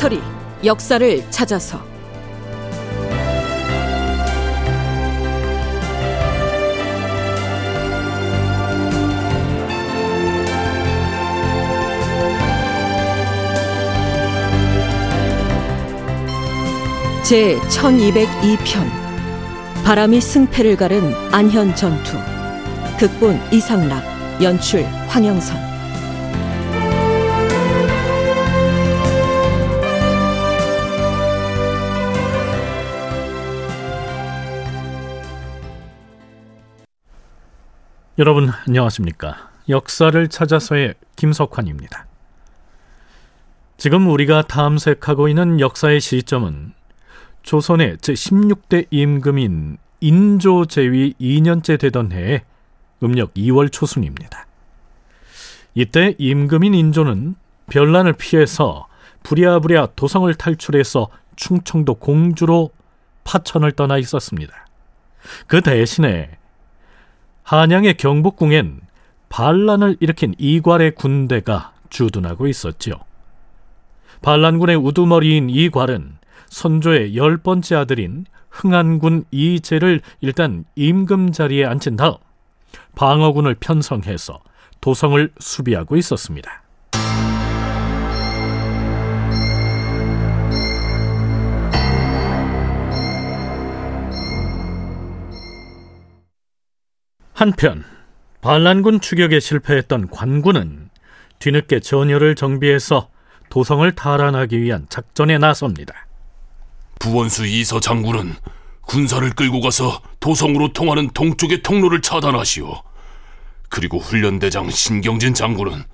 다큐멘터리 역사를 찾아서. 제 1202편. 바람이 승패를 가른 안현 전투. 극본 이상락 연출 황영선 여러분 안녕하십니까? 역사를 찾아서의 김석환입니다. 지금 우리가 탐색하고 있는 역사의 시점은 조선의 제16대 임금인 인조 제위 2년째 되던 해에 음력 2월 초순입니다. 이때 임금인 인조는 별난을 피해서 부랴부랴 도성을 탈출해서 충청도 공주로 파천을 떠나 있었습니다. 그 대신에 한양의 경복궁엔 반란을 일으킨 이괄의 군대가 주둔하고 있었지요. 반란군의 우두머리인 이괄은 선조의 열 번째 아들인 흥안군 이재를 일단 임금 자리에 앉힌 다음 방어군을 편성해서 도성을 수비하고 있었습니다. 한편 반란군 추격에 실패했던 관군은 뒤늦게 전열을 정비해서 도성을 탈환하기 위한 작전에 나섭니다. 부원수 이서 장군은 군사를 끌고 가서 도성으로 통하는 동쪽의 통로를 차단하시오. 그리고 훈련대장 신경진 장군은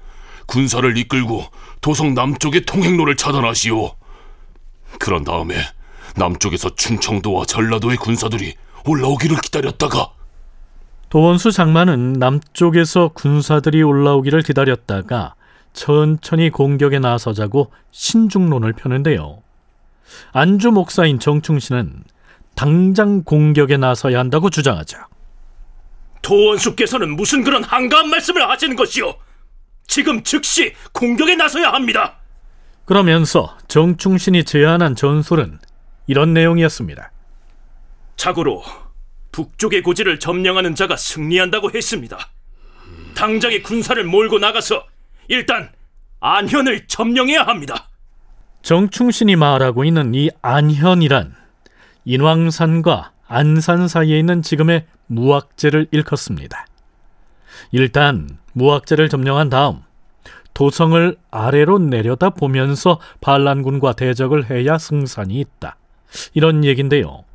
군사를 이끌고 도성 남쪽의 통행로를 차단하시오. 그런 다음에 남쪽에서 충청도와 전라도의 군사들이 올라오기를 기다렸다가 도원수 장만은 남쪽에서 군사들이 올라오기를 기다렸다가 천천히 공격에 나서자고 신중론을 펴는데요. 안주 목사인 정충신은 당장 공격에 나서야 한다고 주장하죠. 도원수께서는 무슨 그런 한가한 말씀을 하시는 것이오? 지금 즉시 공격에 나서야 합니다. 그러면서 정충신이 제안한 전술은 이런 내용이었습니다. 자고로 북쪽의 고지를 점령하는 자가 승리한다고 했습니다. 당장의 군사를 몰고 나가서 일단 안현을 점령해야 합니다. 정충신이 말하고 있는 이 안현이란 인왕산과 안산 사이에 있는 지금의 무악재를 일컫습니다. 일단 무악재를 점령한 다음 도성을 아래로 내려다 보면서 반란군과 대적을 해야 승산이 있다. 이런 얘긴데요.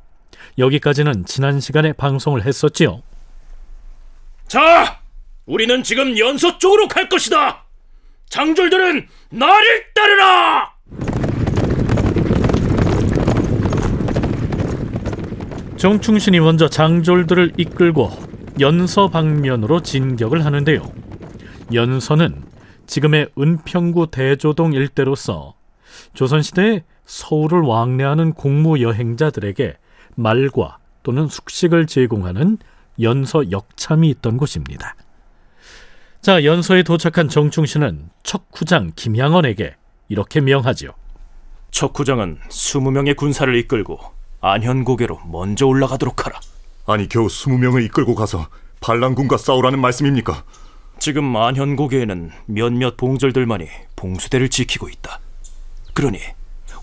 여기까지는 지난 시간에 방송을 했었지요. 자, 우리는 지금 연서 쪽으로 갈 것이다. 장졸들은 나를 따르라. 정충신이 먼저 장졸들을 이끌고 연서 방면으로 진격을 하는데요. 연서는 지금의 은평구 대조동 일대로서 조선시대에 서울을 왕래하는 공무 여행자들에게 말과 또는 숙식을 제공하는 연서 역참이 있던 곳입니다. 자, 연서에 도착한 정충신은 척후장 김양원에게 이렇게 명하지요. 척후장은 20명의 군사를 이끌고 안현고개로 먼저 올라가도록 하라. 아니 겨우 20명을 이끌고 가서 반란군과 싸우라는 말씀입니까? 지금 안현고개에는 몇몇 봉절들만이 봉수대를 지키고 있다. 그러니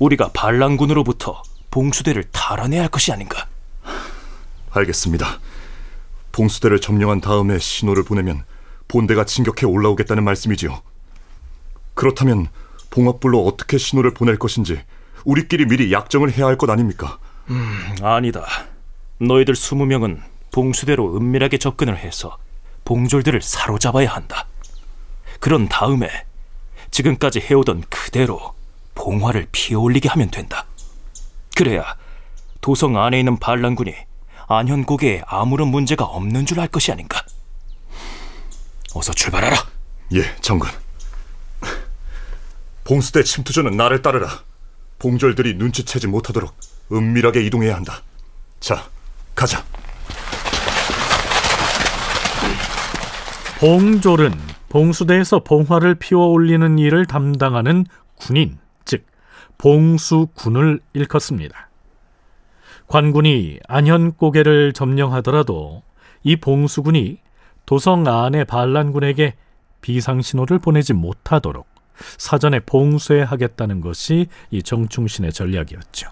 우리가 반란군으로부터 봉수대를 탈환해야 할 것이 아닌가? 알겠습니다. 봉수대를 점령한 다음에 신호를 보내면 본대가 진격해 올라오겠다는 말씀이지요. 그렇다면 봉합불로 어떻게 신호를 보낼 것인지 우리끼리 미리 약정을 해야 할 것 아닙니까? 음, 아니다. 너희들 스무 명은 봉수대로 은밀하게 접근을 해서 봉졸들을 사로잡아야 한다. 그런 다음에 지금까지 해오던 그대로 봉화를 피어올리게 하면 된다. 그래야 도성 안에 있는 반란군이 안현고개에 아무런 문제가 없는 줄 알 것이 아닌가. 어서 출발하라. 예, 장군. 봉수대 침투조는 나를 따르라. 봉졸들이 눈치채지 못하도록 은밀하게 이동해야 한다. 자, 가자. 봉졸은 봉수대에서 봉화를 피워 올리는 일을 담당하는 군인, 즉 봉수군을 일컫습니다. 관군이 안현 고개를 점령하더라도 이 봉수군이 도성 안의 반란군에게 비상신호를 보내지 못하도록 사전에 봉쇄하겠다는 것이 이 정충신의 전략이었죠.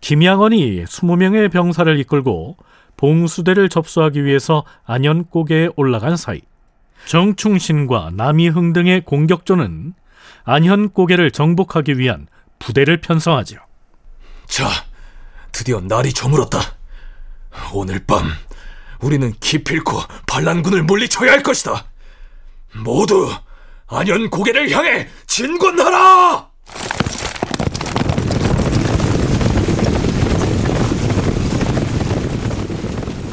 김양원이 20명의 병사를 이끌고 봉수대를 접수하기 위해서 안현 고개에 올라간 사이 정충신과 남이흥 등의 공격조는 안현 고개를 정복하기 위한 부대를 편성하죠. 자, 드디어 날이 저물었다. 오늘 밤 우리는 기필코 반란군을 물리쳐야 할 것이다. 모두 안현 고개를 향해 진군하라!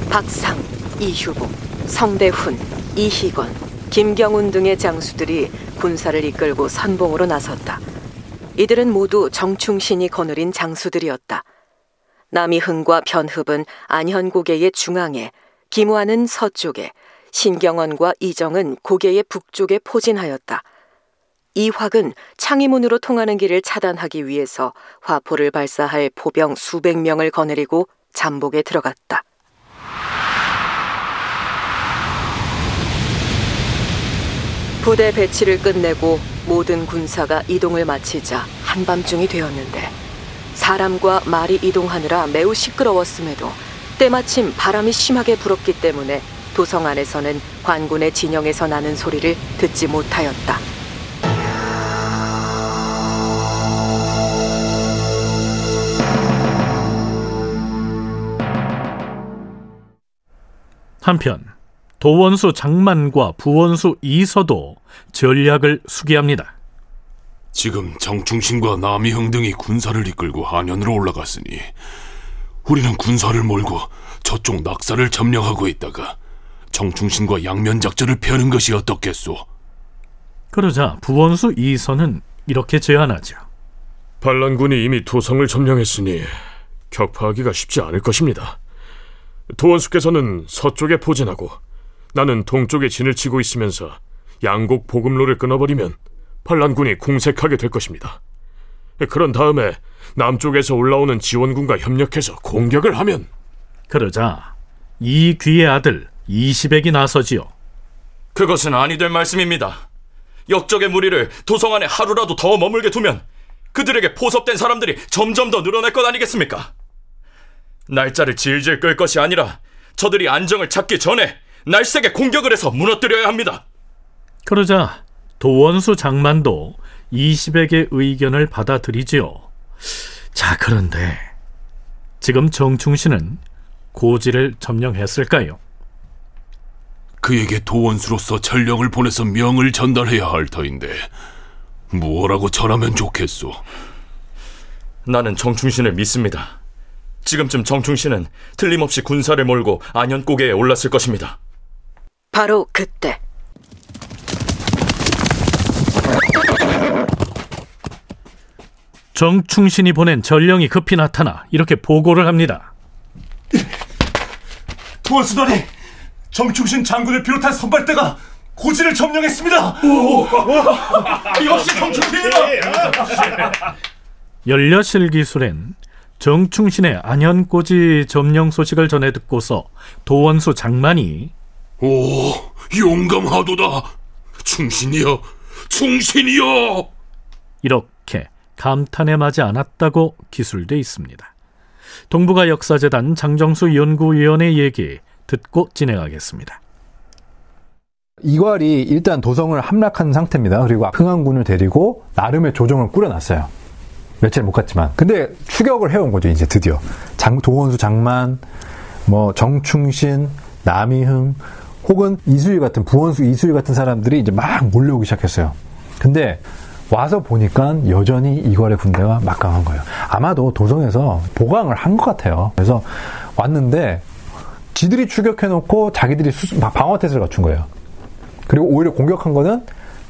박상, 이휴복, 성대훈, 이희건, 김경운 등의 장수들이 군사를 이끌고 선봉으로 나섰다. 이들은 모두 정충신이 거느린 장수들이었다. 남이흥과 변흡은 안현고개의 중앙에, 김우한은 서쪽에, 신경원과 이정은 고개의 북쪽에 포진하였다. 이확은 창의문으로 통하는 길을 차단하기 위해서 화포를 발사할 포병 수백 명을 거느리고 잠복에 들어갔다. 부대 배치를 끝내고 모든 군사가 이동을 마치자 한밤중이 되었는데 사람과 말이 이동하느라 매우 시끄러웠음에도 때마침 바람이 심하게 불었기 때문에 도성 안에서는 관군의 진영에서 나는 소리를 듣지 못하였다. 한편 도원수 장만과 부원수 이서도 전략을 수기합니다. 지금 정충신과 남이형 등이 군사를 이끌고 안현으로 올라갔으니 우리는 군사를 몰고 저쪽 낙사를 점령하고 있다가 정충신과 양면 작전을 펴는 것이 어떻겠소? 그러자 부원수 이서는 이렇게 제안하죠. 반란군이 이미 도성을 점령했으니 격파하기가 쉽지 않을 것입니다. 도원수께서는 서쪽에 포진하고 나는 동쪽에 진을 치고 있으면서 양곡 보급로를 끊어버리면 반란군이 궁색하게 될 것입니다. 그런 다음에 남쪽에서 올라오는 지원군과 협력해서 공격을 하면 그러자 이 귀의 아들 이시백이 나서지요. 그것은 아니 될 말씀입니다. 역적의 무리를 도성 안에 하루라도 더 머물게 두면 그들에게 포섭된 사람들이 점점 더 늘어날 것 아니겠습니까? 날짜를 질질 끌 것이 아니라 저들이 안정을 찾기 전에 날쌔게 공격을 해서 무너뜨려야 합니다. 그러자 도원수 장만도 이시백의 의견을 받아들이지요. 자, 그런데 지금 정충신은 고지를 점령했을까요? 그에게 도원수로서 전령을 보내서 명을 전달해야 할 터인데 무엇라고 전하면 좋겠소? 나는 정충신을 믿습니다. 지금쯤 정충신은 틀림없이 군사를 몰고 안현고개에 올랐을 것입니다. 바로 그때 정충신이 보낸 전령이 급히 나타나 이렇게 보고를 합니다. 도원수단이 정충신 장군을 비롯한 선발대가 고지를 점령했습니다. 역시 정충신이다. 열려실 기술엔 정충신의 안현고지 점령 소식을 전해 듣고서 도원수 장만이 오, 용감하도다. 충신이여, 충신이여. 이렇게 감탄에 맞지 않았다고 기술돼 있습니다. 동북아 역사재단 장정수 연구위원의 얘기 듣고 진행하겠습니다. 이괄이 일단 도성을 함락한 상태입니다. 그리고 흥안군을 데리고 나름의 조정을 꾸려놨어요. 며칠 못 갔지만. 근데 추격을 해온 거죠, 이제 드디어. 장, 도원수 장만, 뭐, 정충신, 남이흥, 혹은 이수일 같은, 부원수 이수일 같은 사람들이 이제 막 몰려오기 시작했어요. 근데 와서 보니까 여전히 이괄의 군대가 막강한 거예요. 아마도 도성에서 보강을 한 것 같아요. 그래서 왔는데 지들이 추격해놓고 자기들이 수수, 방어 태세를 갖춘 거예요. 그리고 오히려 공격한 거는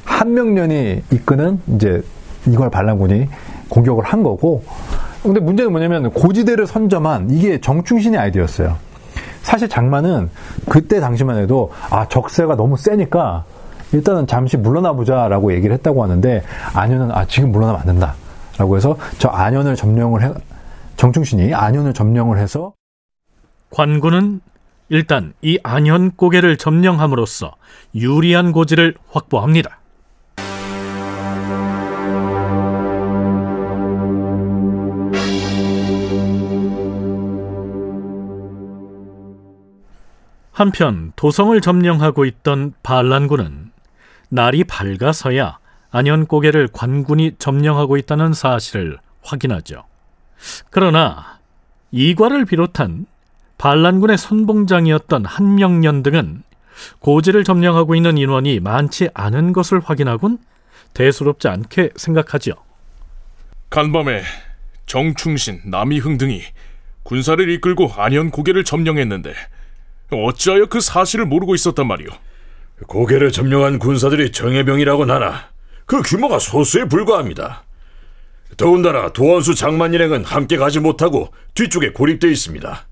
한명년이 이끄는 이제 이괄 반란군이 공격을 한 거고. 근데 문제는 뭐냐면 고지대를 선점한 이게 정충신의 아이디어였어요. 사실 장만은 그때 당시만 해도 아 적세가 너무 세니까 일단은 잠시 물러나 보자라고 얘기를 했다고 하는데 아니는 아 지금 물러나면 안 된다. 라고 해서 저 안현을 점령을 해, 정충신이 안현을 점령을 해서 관군은 일단 이 안현 고개를 점령함으로써 유리한 고지를 확보합니다. 한편 도성을 점령하고 있던 반란군은 날이 밝아서야 안현 고개를 관군이 점령하고 있다는 사실을 확인하죠. 그러나 이과를 비롯한 반란군의 선봉장이었던 한명년 등은 고지를 점령하고 있는 인원이 많지 않은 것을 확인하곤 대수롭지 않게 생각하지요. 간밤에 정충신, 남이흥 등이 군사를 이끌고 안현 고개를 점령했는데 어찌하여 그 사실을 모르고 있었단 말이오? 고개를 점령한 군사들이 정예병이라고 나나 그 규모가 소수에 불과합니다. 더군다나 도원수 장만 일행은 함께 가지 못하고 뒤쪽에 고립돼 있습니다.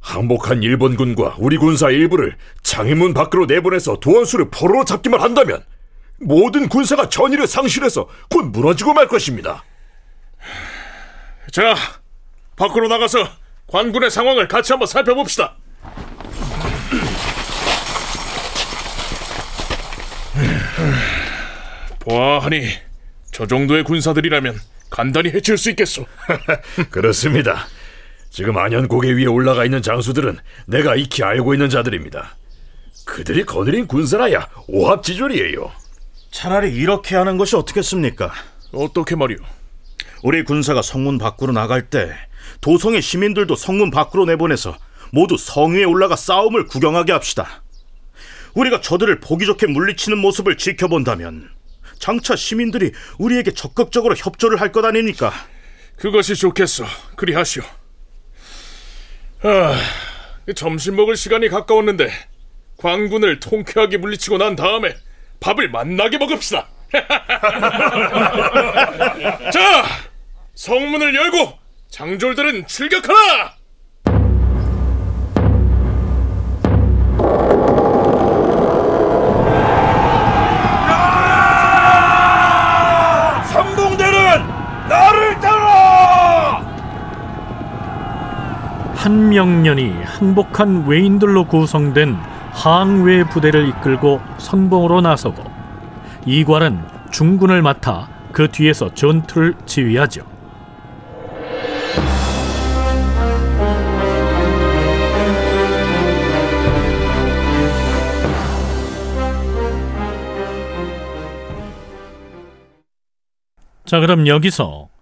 항복한 일본군과 우리 군사 일부를 장애문 밖으로 내보내서 도원수를 포로로 잡기만 한다면 모든 군사가 전의를 상실해서 곧 무너지고 말 것입니다. 자, 밖으로 나가서 관군의 상황을 같이 한번 살펴봅시다. 보아하니 저 정도의 군사들이라면 간단히 해칠 수 있겠소. 그렇습니다. 지금 안현 고개 위에 올라가 있는 장수들은 내가 익히 알고 있는 자들입니다. 그들이 거느린 군사라야 오합지졸이에요. 차라리 이렇게 하는 것이 어떻겠습니까? 어떻게 말이오? 우리 군사가 성문 밖으로 나갈 때 도성의 시민들도 성문 밖으로 내보내서 모두 성 위에 올라가 싸움을 구경하게 합시다. 우리가 저들을 보기 좋게 물리치는 모습을 지켜본다면 장차 시민들이 우리에게 적극적으로 협조를 할 것 아닙니까? 그것이 좋겠소. 그리하시오. 아, 점심 먹을 시간이 가까웠는데 관군을 통쾌하게 물리치고 난 다음에 밥을 만나게 먹읍시다. 자, 성문을 열고 장졸들은 출격하라! 한명년이 항복한 외인들로 구성된 항외 부대를 이끌고 선봉으로 나서고 이괄은 중군을 맡아 그 뒤에서 전투를 지휘하죠. 자, 그럼 여기서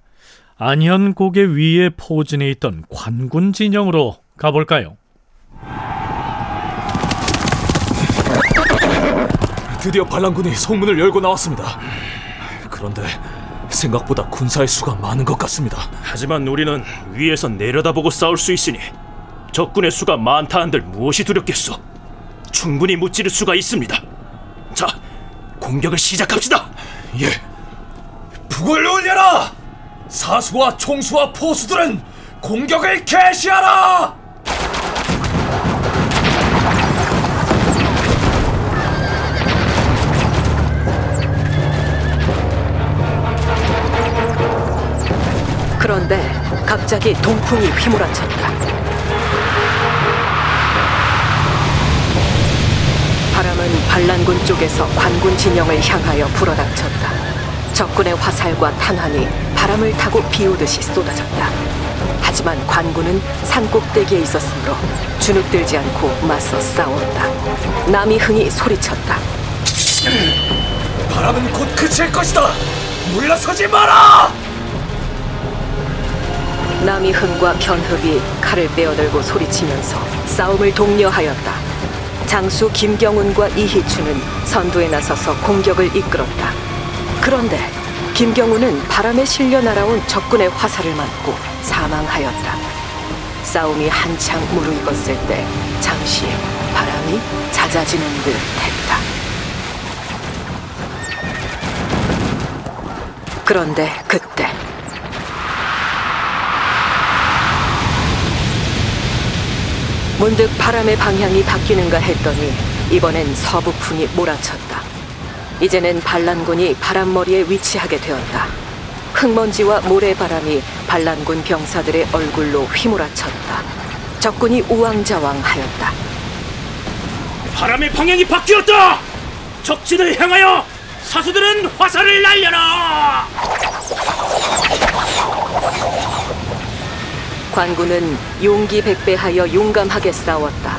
안현고개 위에 포진해 있던 관군 진영으로 가볼까요? 드디어 반란군이 성문을 열고 나왔습니다. 그런데 생각보다 군사의 수가 많은 것 같습니다. 하지만 우리는 위에서 내려다보고 싸울 수 있으니 적군의 수가 많다 한들 무엇이 두렵겠소? 충분히 무찌를 수가 있습니다. 자, 공격을 시작합시다. 예. 북을 올려라! 사수와 총수와 포수들은 공격을 개시하라! 그런데 갑자기 동풍이 휘몰아쳤다. 바람은 반란군 쪽에서 관군 진영을 향하여 불어닥쳤다. 적군의 화살과 탄환이 바람을 타고 비오듯이 쏟아졌다. 하지만 관군은 산 꼭대기에 있었으므로 주눅들지 않고 맞서 싸웠다. 남이흥이 소리쳤다. 바람은 곧 그칠 것이다! 물러서지 마라! 남이흥과 견흡이 칼을 빼어들고 소리치면서 싸움을 독려하였다. 장수 김경운과 이희춘은 선두에 나서서 공격을 이끌었다. 그런데 김경운은 바람에 실려 날아온 적군의 화살을 맞고 사망하였다. 싸움이 한창 무르익었을 때 잠시 바람이 잦아지는 듯 했다. 그런데 그때 문득 바람의 방향이 바뀌는가 했더니 이번엔 서북풍이 몰아쳤다. 이제는 반란군이 바람머리에 위치하게 되었다. 흙먼지와 모래바람이 반란군 병사들의 얼굴로 휘몰아쳤다. 적군이 우왕좌왕하였다. 바람의 방향이 바뀌었다. 적진을 향하여 사수들은 화살을 날려라. 관군은 용기 백배하여 용감하게 싸웠다.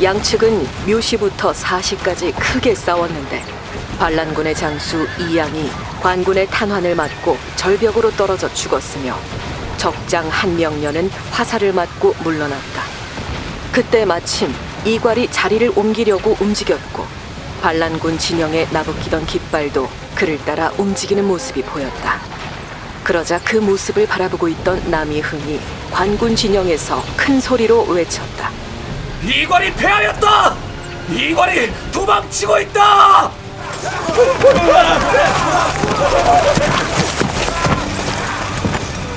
양측은 묘시부터 사시까지 크게 싸웠는데 반란군의 장수 이양이 관군의 탄환을 맞고 절벽으로 떨어져 죽었으며 적장 한명년은 화살을 맞고 물러났다. 그때 마침 이괄이 자리를 옮기려고 움직였고 반란군 진영에 나부끼던 깃발도 그를 따라 움직이는 모습이 보였다. 그러자 그 모습을 바라보고 있던 남이흥이 관군 진영에서 큰 소리로 외쳤다. 이관이 패하였다. 이관이 도망치고 있다.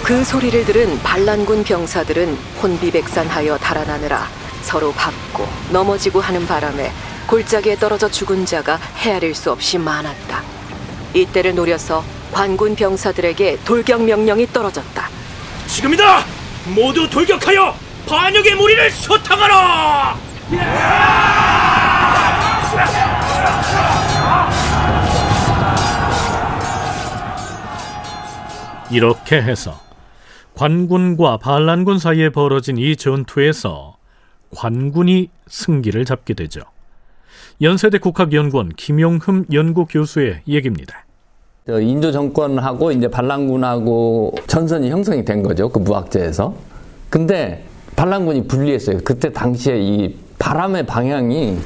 그 소리를 들은 반란군 병사들은 혼비백산하여 달아나느라 서로 밟고 넘어지고 하는 바람에 골짜기에 떨어져 죽은 자가 헤아릴 수 없이 많았다. 이때를 노려서 관군 병사들에게 돌격 명령이 떨어졌다. 지금이다. 모두 돌격하여 반역의 무리를 소탕하라. 이렇게 해서 관군과 반란군 사이에 벌어진 이 전투에서 관군이 승기를 잡게 되죠. 연세대 국학연구원 김용흠 연구교수의 얘기입니다. 저 인조 정권하고 이제 반란군하고 전선이 형성이 된 거죠. 그 무학제에서. 근데 반란군이 분리했어요. 그때 당시에 이 바람의 방향이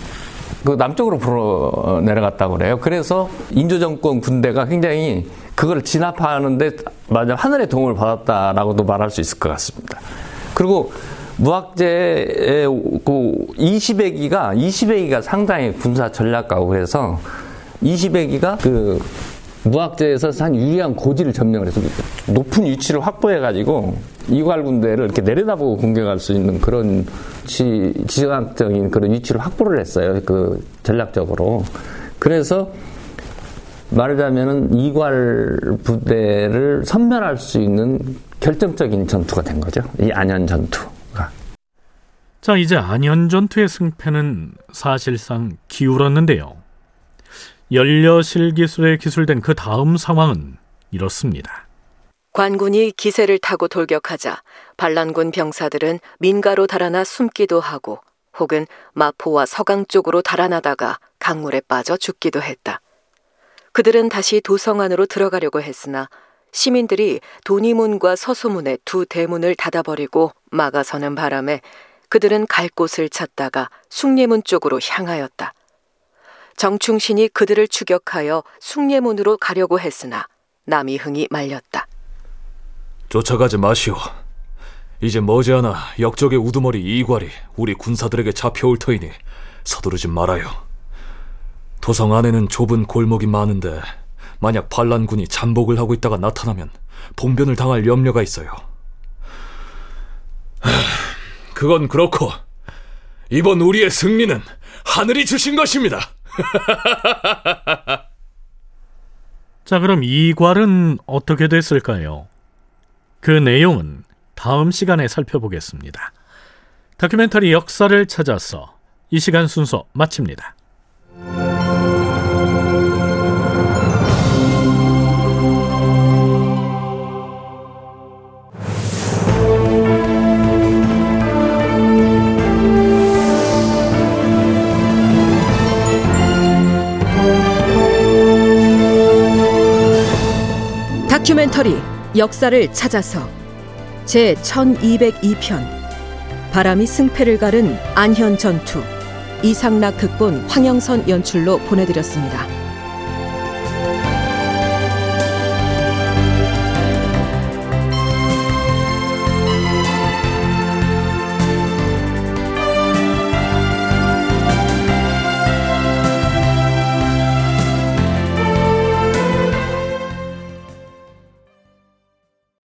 그 남쪽으로 불어 내려갔다고 그래요. 그래서 인조 정권 군대가 굉장히 그걸 진압하는데 맞아 하늘의 도움을 받았다라고도 말할 수 있을 것 같습니다. 그리고 무학제의 그 20회기가 20회기가 상당히 군사 전략가고 그래서 20회기가 그 무학제에서 한 유리한 고지를 점령을 해서 높은 위치를 확보해가지고 이괄 군대를 이렇게 내려다보고 공격할 수 있는 그런 지, 지정학적인 그런 위치를 확보를 했어요. 그 전략적으로. 그래서 말하자면은 이괄 부대를 섬멸할 수 있는 결정적인 전투가 된 거죠. 이 안현 전투가. 자, 이제 안현 전투의 승패는 사실상 기울었는데요. 연려실 기술에 기술된 그 다음 상황은 이렇습니다. 관군이 기세를 타고 돌격하자 반란군 병사들은 민가로 달아나 숨기도 하고 혹은 마포와 서강 쪽으로 달아나다가 강물에 빠져 죽기도 했다. 그들은 다시 도성 안으로 들어가려고 했으나 시민들이 도니문과 서소문의 두 대문을 닫아버리고 막아서는 바람에 그들은 갈 곳을 찾다가 숭례문 쪽으로 향하였다. 정충신이 그들을 추격하여 숭례문으로 가려고 했으나 남이흥이 말렸다. 쫓아가지 마시오. 이제 머지않아 역적의 우두머리 이괄이 우리 군사들에게 잡혀올 터이니 서두르지 말아요. 도성 안에는 좁은 골목이 많은데 만약 반란군이 잠복을 하고 있다가 나타나면 봉변을 당할 염려가 있어요. 하, 그건 그렇고 이번 우리의 승리는 하늘이 주신 것입니다. 자, 그럼 이괄은 어떻게 됐을까요? 그 내용은 다음 시간에 살펴보겠습니다. 다큐멘터리 역사를 찾아서 이 시간 순서 마칩니다. 다큐멘터리 역사를 찾아서 제 1202편 바람이 승패를 가른 안현 전투 이상락 극본 황영선 연출로 보내드렸습니다.